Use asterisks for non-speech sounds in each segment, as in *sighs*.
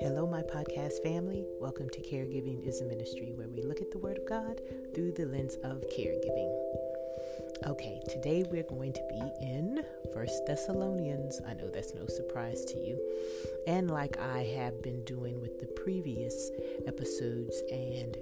Hello, my podcast family. Welcome to Caregiving is a Ministry, where we look at the Word of God through the lens of caregiving. Okay, today we're going to be in First Thessalonians. I know that's no surprise to you. And like I have been doing with the previous episodes and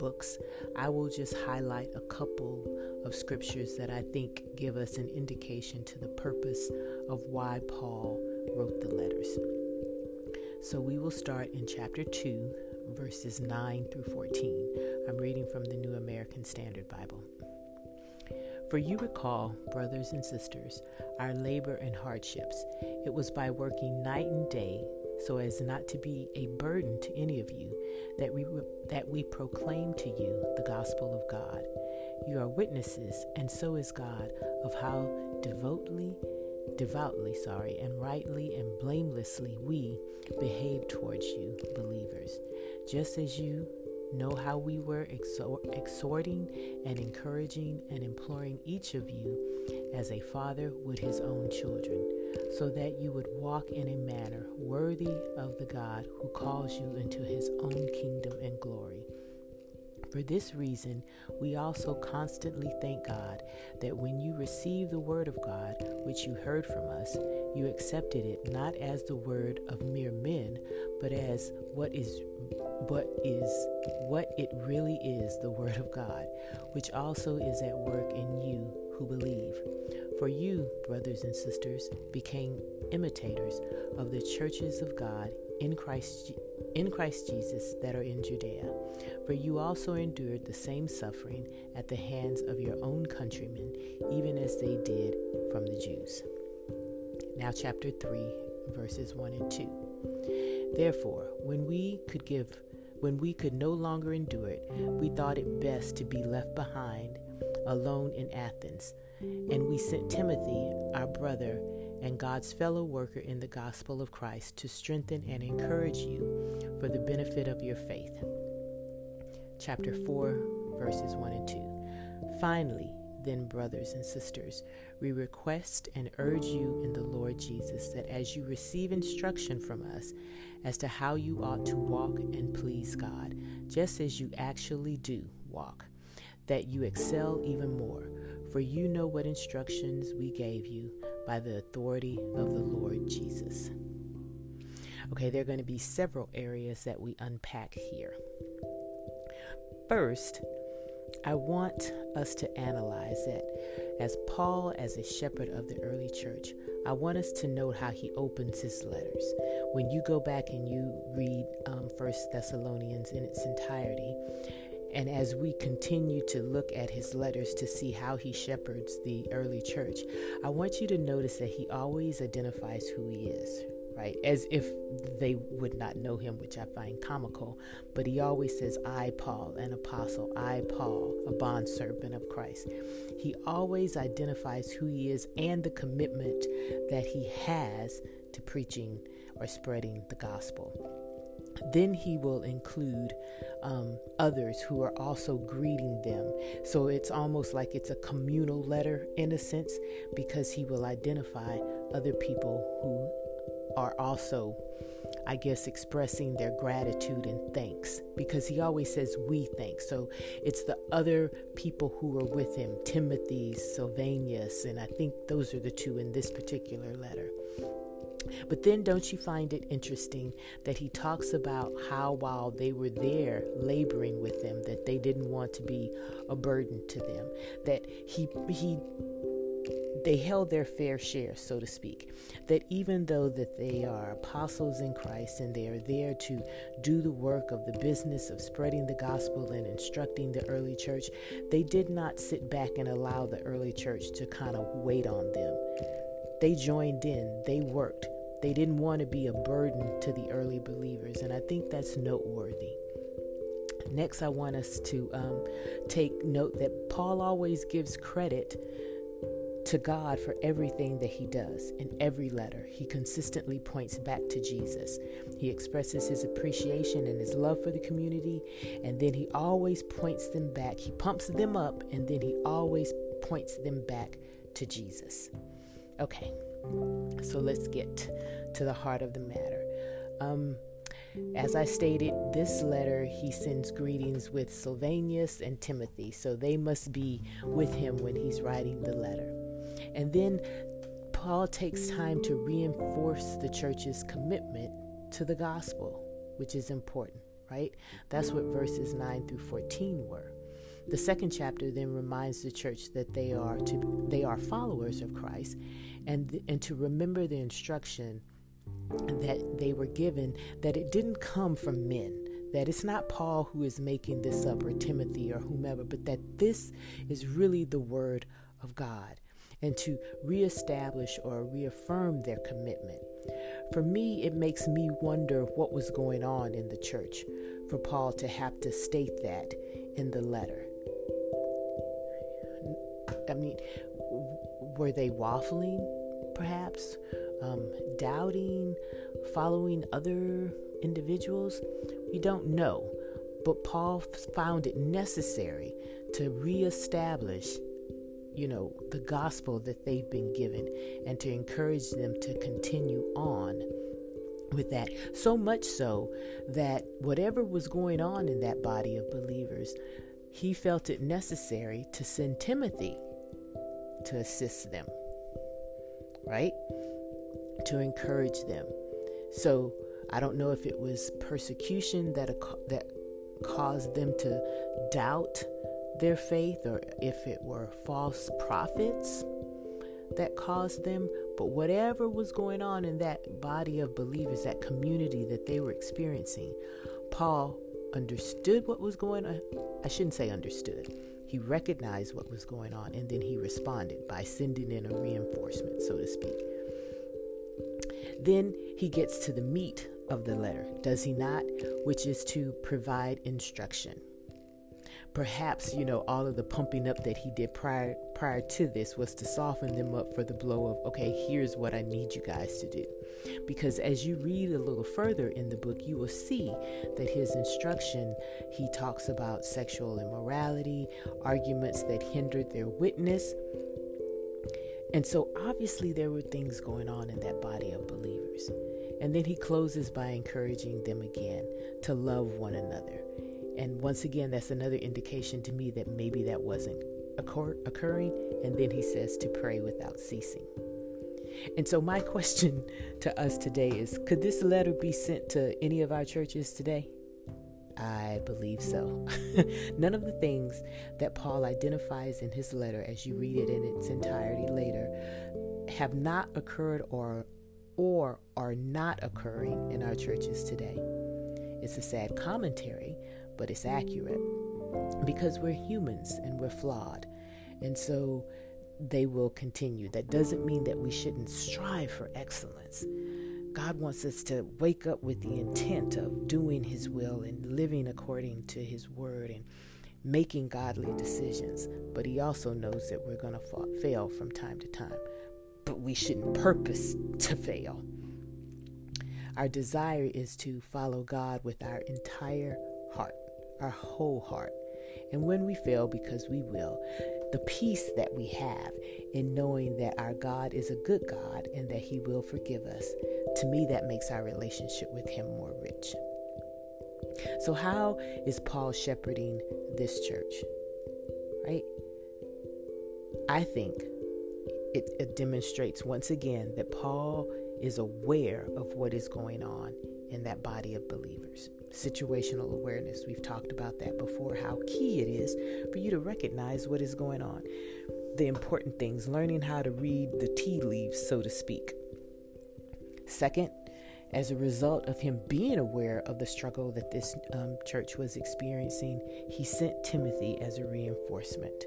books, I will just highlight a couple of scriptures that I think give us an indication to the purpose of why Paul wrote the letters. So we will start in chapter 2, verses 9 through 14. I'm reading from the New American Standard Bible. For you recall, brothers and sisters, our labor and hardships. It was by working night and day so as not to be a burden to any of you that we that we proclaim to you the gospel of God. You are witnesses and so is God of how devoutly devoutly sorry and rightly and blamelessly we behave towards you believers just as you Know how we were exhorting and encouraging and imploring each of you as a father would his own children, so that you would walk in a manner worthy of the God who calls you into his own kingdom and glory. For this reason, we also constantly thank God that when you received the word of God, which you heard from us, you accepted it not as the word of mere men, but as what is but is what it really is the Word of God, which also is at work in you who believe. For you, brothers and sisters, became imitators of the churches of God in Christ in Christ Jesus that are in Judea. For you also endured the same suffering at the hands of your own countrymen, even as they did from the Jews. Now chapter 3 verses 1 and 2. Therefore, when we could give when we could no longer endure it, we thought it best to be left behind alone in Athens. And we sent Timothy, our brother, and God's fellow worker in the gospel of Christ to strengthen and encourage you for the benefit of your faith. Chapter 4, verses 1 and 2. Finally, then, brothers and sisters, we request and urge you in the Lord Jesus that as you receive instruction from us as to how you ought to walk and please God, just as you actually do walk, that you excel even more. For you know what instructions we gave you by the authority of the Lord Jesus. Okay, there are going to be several areas that we unpack here. First, I want us to analyze that as Paul, as a shepherd of the early church, I want us to note how he opens his letters. When you go back and you read um, First Thessalonians in its entirety, and as we continue to look at his letters to see how he shepherds the early church, I want you to notice that he always identifies who he is, right? As if they would not know him, which I find comical. But he always says, I, Paul, an apostle, I, Paul, a bondservant of Christ. He always identifies who he is and the commitment that he has to preaching or spreading the gospel. Then he will include um, others who are also greeting them. So it's almost like it's a communal letter in a sense because he will identify other people who are also, I guess, expressing their gratitude and thanks because he always says we thank. So it's the other people who are with him, Timothy, Silvanus, and I think those are the two in this particular letter. But then, don't you find it interesting that he talks about how while they were there laboring with them, that they didn't want to be a burden to them, that he he they held their fair share, so to speak. That even though that they are apostles in Christ and they are there to do the work of the business of spreading the gospel and instructing the early church, they did not sit back and allow the early church to kind of wait on them. They joined in, they worked. They didn't want to be a burden to the early believers, and I think that's noteworthy. Next, I want us to um, take note that Paul always gives credit to God for everything that he does. In every letter, he consistently points back to Jesus. He expresses his appreciation and his love for the community, and then he always points them back. He pumps them up, and then he always points them back to Jesus. Okay, so let's get to the heart of the matter. Um, as I stated, this letter he sends greetings with Silvanus and Timothy, so they must be with him when he's writing the letter. And then Paul takes time to reinforce the church's commitment to the gospel, which is important, right? That's what verses 9 through 14 were. The second chapter then reminds the church that they are to they are followers of Christ and and to remember the instruction that they were given that it didn't come from men that it's not Paul who is making this up or Timothy or whomever but that this is really the word of God and to reestablish or reaffirm their commitment. For me, it makes me wonder what was going on in the church for Paul to have to state that in the letter. I mean, were they waffling, perhaps? Um, doubting, following other individuals? We don't know. But Paul found it necessary to reestablish, you know, the gospel that they've been given and to encourage them to continue on with that. So much so that whatever was going on in that body of believers, he felt it necessary to send Timothy to assist them, right? To encourage them. So I don't know if it was persecution that that caused them to doubt their faith, or if it were false prophets that caused them. But whatever was going on in that body of believers, that community that they were experiencing, Paul understood what was going on. I shouldn't say understood. He recognized what was going on and then he responded by sending in a reinforcement, so to speak. Then he gets to the meat of the letter, does he not? Which is to provide instruction. Perhaps, you know, all of the pumping up that he did prior prior to this was to soften them up for the blow of, okay, here's what I need you guys to do. Because as you read a little further in the book, you will see that his instruction, he talks about sexual immorality, arguments that hindered their witness. And so obviously there were things going on in that body of believers. And then he closes by encouraging them again to love one another. And once again, that's another indication to me that maybe that wasn't occur- occurring. And then he says to pray without ceasing. And so, my *laughs* question to us today is could this letter be sent to any of our churches today? I believe so. *laughs* None of the things that Paul identifies in his letter, as you read it in its entirety later, have not occurred or or are not occurring in our churches today. It's a sad commentary, but it's accurate because we're humans and we're flawed. And so they will continue. That doesn't mean that we shouldn't strive for excellence. God wants us to wake up with the intent of doing His will and living according to His word and making godly decisions. But He also knows that we're going to fail from time to time. But we shouldn't purpose to fail. Our desire is to follow God with our entire heart, our whole heart. And when we fail, because we will, the peace that we have in knowing that our God is a good God and that He will forgive us, to me, that makes our relationship with Him more rich. So, how is Paul shepherding this church? Right? I think it, it demonstrates once again that Paul is aware of what is going on in that body of believers situational awareness. We've talked about that before, how key it is for you to recognize what is going on. The important things, learning how to read the tea leaves, so to speak. Second, as a result of him being aware of the struggle that this um, church was experiencing, he sent Timothy as a reinforcement,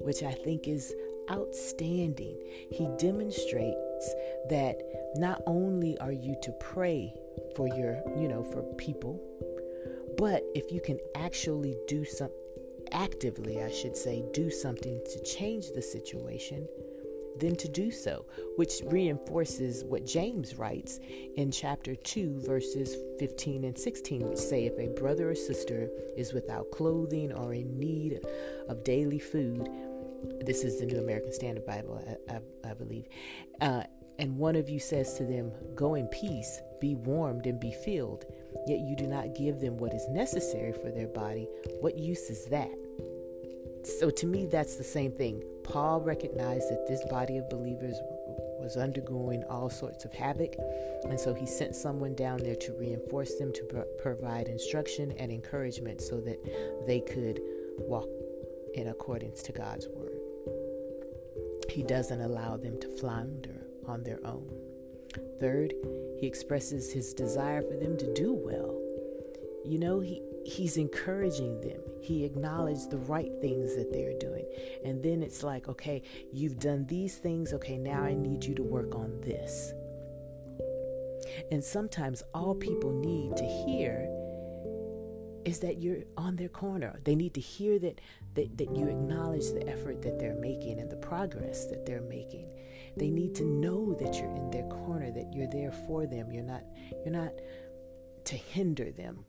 which I think is outstanding. He demonstrates that not only are you to pray for your, you know, for people. But if you can actually do some actively, I should say, do something to change the situation, then to do so, which reinforces what James writes in chapter 2, verses 15 and 16, which say, If a brother or sister is without clothing or in need of daily food, This is the New American Standard Bible, I, I, I believe. Uh, and one of you says to them, Go in peace, be warmed, and be filled, yet you do not give them what is necessary for their body. What use is that? So to me, that's the same thing. Paul recognized that this body of believers was undergoing all sorts of havoc, and so he sent someone down there to reinforce them, to pro- provide instruction and encouragement so that they could walk in accordance to God's word. He doesn't allow them to flounder on their own. Third, he expresses his desire for them to do well. You know, he, he's encouraging them. He acknowledged the right things that they're doing. And then it's like, okay, you've done these things. Okay, now I need you to work on this. And sometimes all people need to hear is that you're on their corner. They need to hear that, that, that you acknowledge the effort that they're making and the progress that they're making. They need to know that you're in their corner, that you're there for them. You're not you're not to hinder them.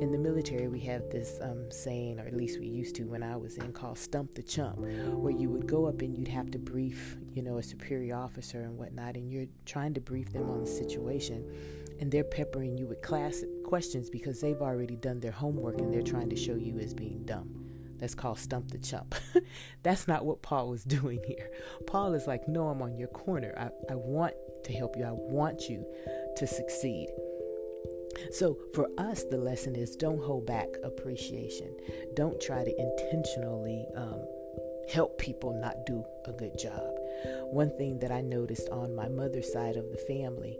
In the military, we have this um, saying, or at least we used to when I was in, called "stump the chump," where you would go up and you'd have to brief, you know, a superior officer and whatnot, and you're trying to brief them on the situation, and they're peppering you with class questions because they've already done their homework and they're trying to show you as being dumb. That's called stump the chump. *laughs* That's not what Paul was doing here. Paul is like, No, I'm on your corner. I, I want to help you. I want you to succeed. So, for us, the lesson is don't hold back appreciation. Don't try to intentionally um, help people not do a good job. One thing that I noticed on my mother's side of the family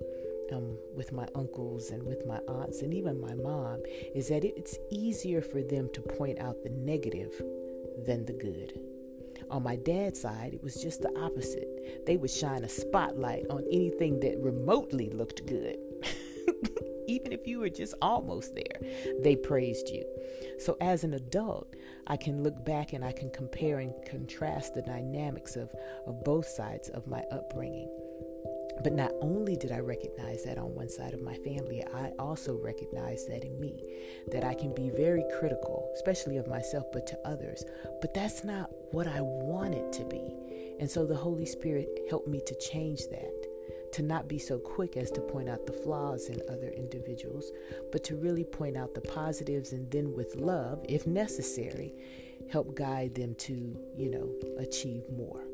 um, with my uncles and with my aunts and even my mom is that it's easier for them to point out the negative than the good. On my dad's side, it was just the opposite. They would shine a spotlight on anything that remotely looked good. *laughs* Even if you were just almost there, they praised you. So, as an adult, I can look back and I can compare and contrast the dynamics of, of both sides of my upbringing. But not only did I recognize that on one side of my family, I also recognize that in me, that I can be very critical, especially of myself, but to others. But that's not what I want it to be. And so the Holy Spirit helped me to change that, to not be so quick as to point out the flaws in other individuals, but to really point out the positives and then with love, if necessary, help guide them to, you know, achieve more.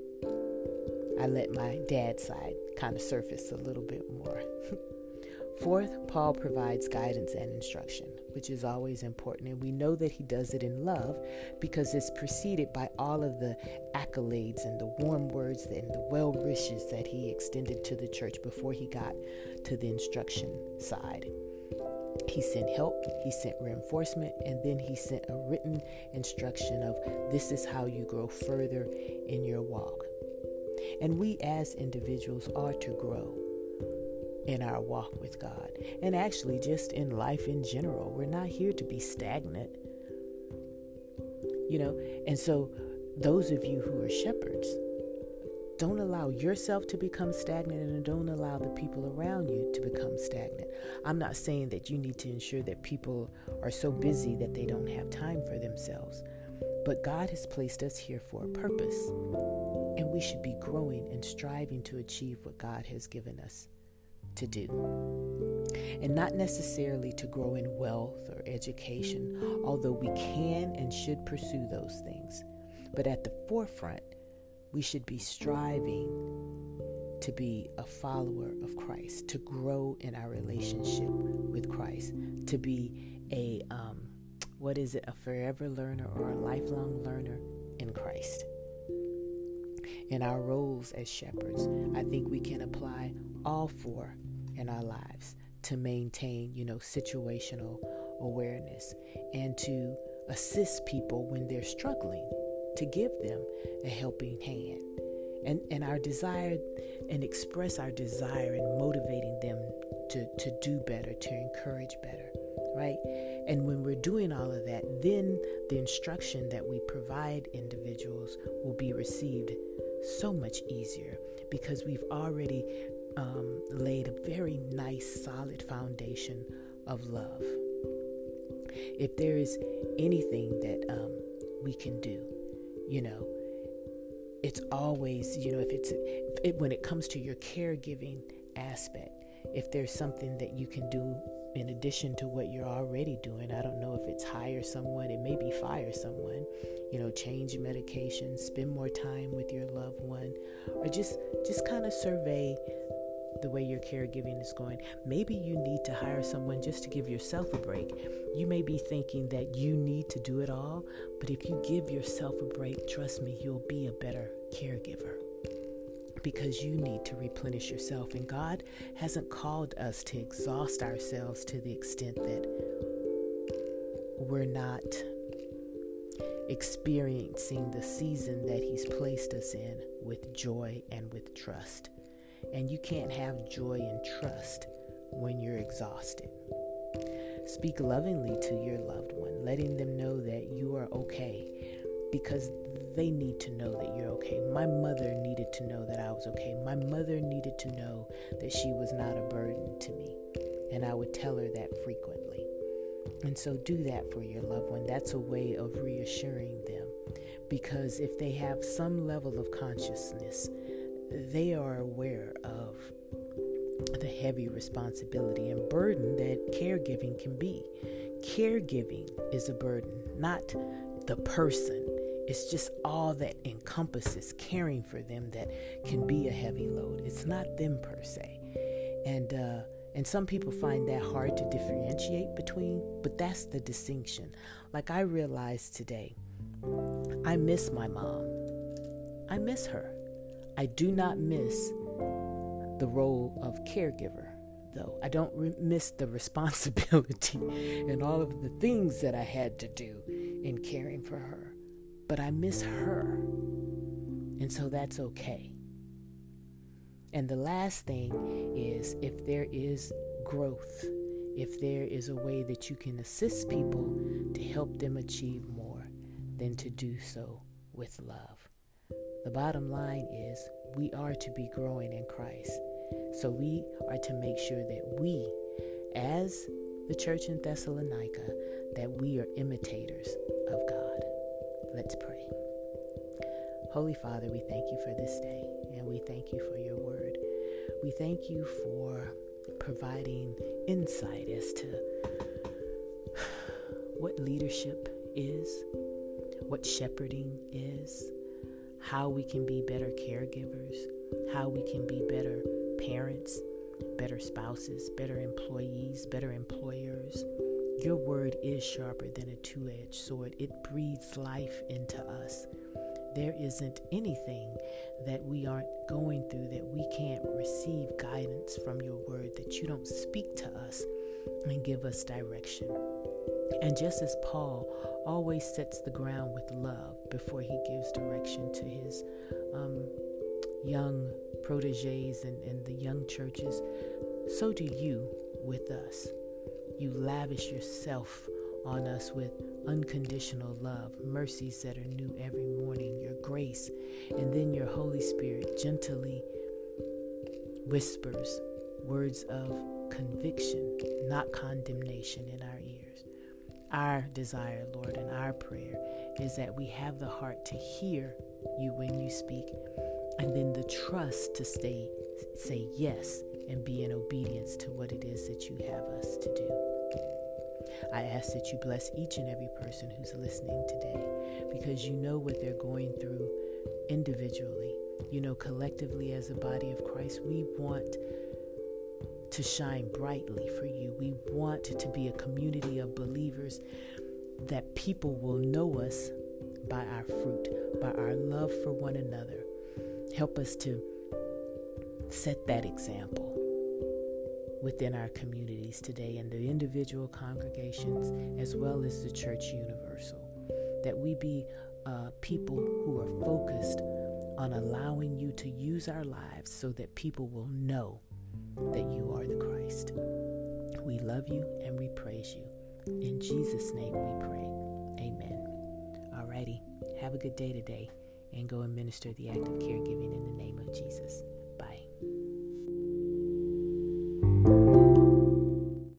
I let my dad's side kind of surface a little bit more. *laughs* Fourth, Paul provides guidance and instruction, which is always important. And we know that he does it in love because it's preceded by all of the accolades and the warm words and the well wishes that he extended to the church before he got to the instruction side. He sent help, he sent reinforcement, and then he sent a written instruction of this is how you grow further in your walk. And we as individuals are to grow in our walk with God. And actually, just in life in general, we're not here to be stagnant. You know, and so those of you who are shepherds, don't allow yourself to become stagnant and don't allow the people around you to become stagnant. I'm not saying that you need to ensure that people are so busy that they don't have time for themselves. But God has placed us here for a purpose, and we should be growing and striving to achieve what God has given us to do. And not necessarily to grow in wealth or education, although we can and should pursue those things. But at the forefront, we should be striving to be a follower of Christ, to grow in our relationship with Christ, to be a um, what is it, a forever learner or a lifelong learner in Christ. In our roles as shepherds, I think we can apply all four in our lives to maintain, you know, situational awareness and to assist people when they're struggling, to give them a helping hand. And, and our desire and express our desire in motivating them to, to do better, to encourage better right? And when we're doing all of that, then the instruction that we provide individuals will be received so much easier because we've already um, laid a very nice, solid foundation of love. If there is anything that um, we can do, you know, it's always, you know, if it's it, when it comes to your caregiving aspect, if there's something that you can do in addition to what you're already doing, I don't know if it's hire someone, it may be fire someone, you know, change medication, spend more time with your loved one, or just just kind of survey the way your caregiving is going. Maybe you need to hire someone just to give yourself a break. You may be thinking that you need to do it all, but if you give yourself a break, trust me, you'll be a better caregiver because you need to replenish yourself. And God hasn't called us to exhaust ourselves to the extent that we're not experiencing the season that He's placed us in with joy and with trust. And you can't have joy and trust when you're exhausted. Speak lovingly to your loved one, letting them know that you are okay because they need to know that you're okay. My mother needed to know that I was okay. My mother needed to know that she was not a burden to me. And I would tell her that frequently. And so do that for your loved one. That's a way of reassuring them. Because if they have some level of consciousness, they are aware of the heavy responsibility and burden that caregiving can be. Caregiving is a burden, not the person. It's just all that encompasses caring for them that can be a heavy load. It's not them per se. And uh, and some people find that hard to differentiate between, but that's the distinction. Like I realized today, I miss my mom. I miss her. I do not miss the role of caregiver, though. I don't re- miss the *laughs* responsibility and all of the things that I had to do in caring for her but I miss her. And so that's okay. And the last thing is if there is growth, if there is a way that you can assist people to help them achieve more, then to do so with love. The bottom line is we are to be growing in Christ. So we are to make sure that we, as the church in Thessalonica, that we are imitators of God. Let's pray. Holy Father, we thank you for this day and we thank you for your word. We thank you for providing insight as to *sighs* what leadership is, what shepherding is, how we can be better caregivers, how we can be better parents, better spouses, better employees, better employers your word is sharper than a two edged sword, it breathes life into us. There isn't anything that we aren't going through that we can't receive guidance from your word, that you don't speak to us and give us direction. And just as Paul always sets the ground with love before he gives direction to his um, young proteges and, and the young churches, so do you with us. You lavish yourself on us with unconditional love, mercies that are new every morning, your grace, and then your Holy Spirit gently whispers words of conviction, not condemnation in our ears. Our desire, Lord, and our prayer is that we have the heart to hear you when you speak, and then the trust to stay, say yes and be in obedience to what it is that you have us to do. I ask that you bless each and every person who's listening today because you know what they're going through individually. You know, collectively as a body of Christ, we want to shine brightly for you. We want to be a community of believers that people will know us by our fruit, by our love for one another. Help us to set that example within our communities today and the individual congregations as well as the church universal. That we be uh, people who are focused on allowing you to use our lives so that people will know that you are the Christ. We love you and we praise you. In Jesus' name we pray. Amen. Alrighty. Have a good day today and go and minister the act of caregiving in the name of Jesus.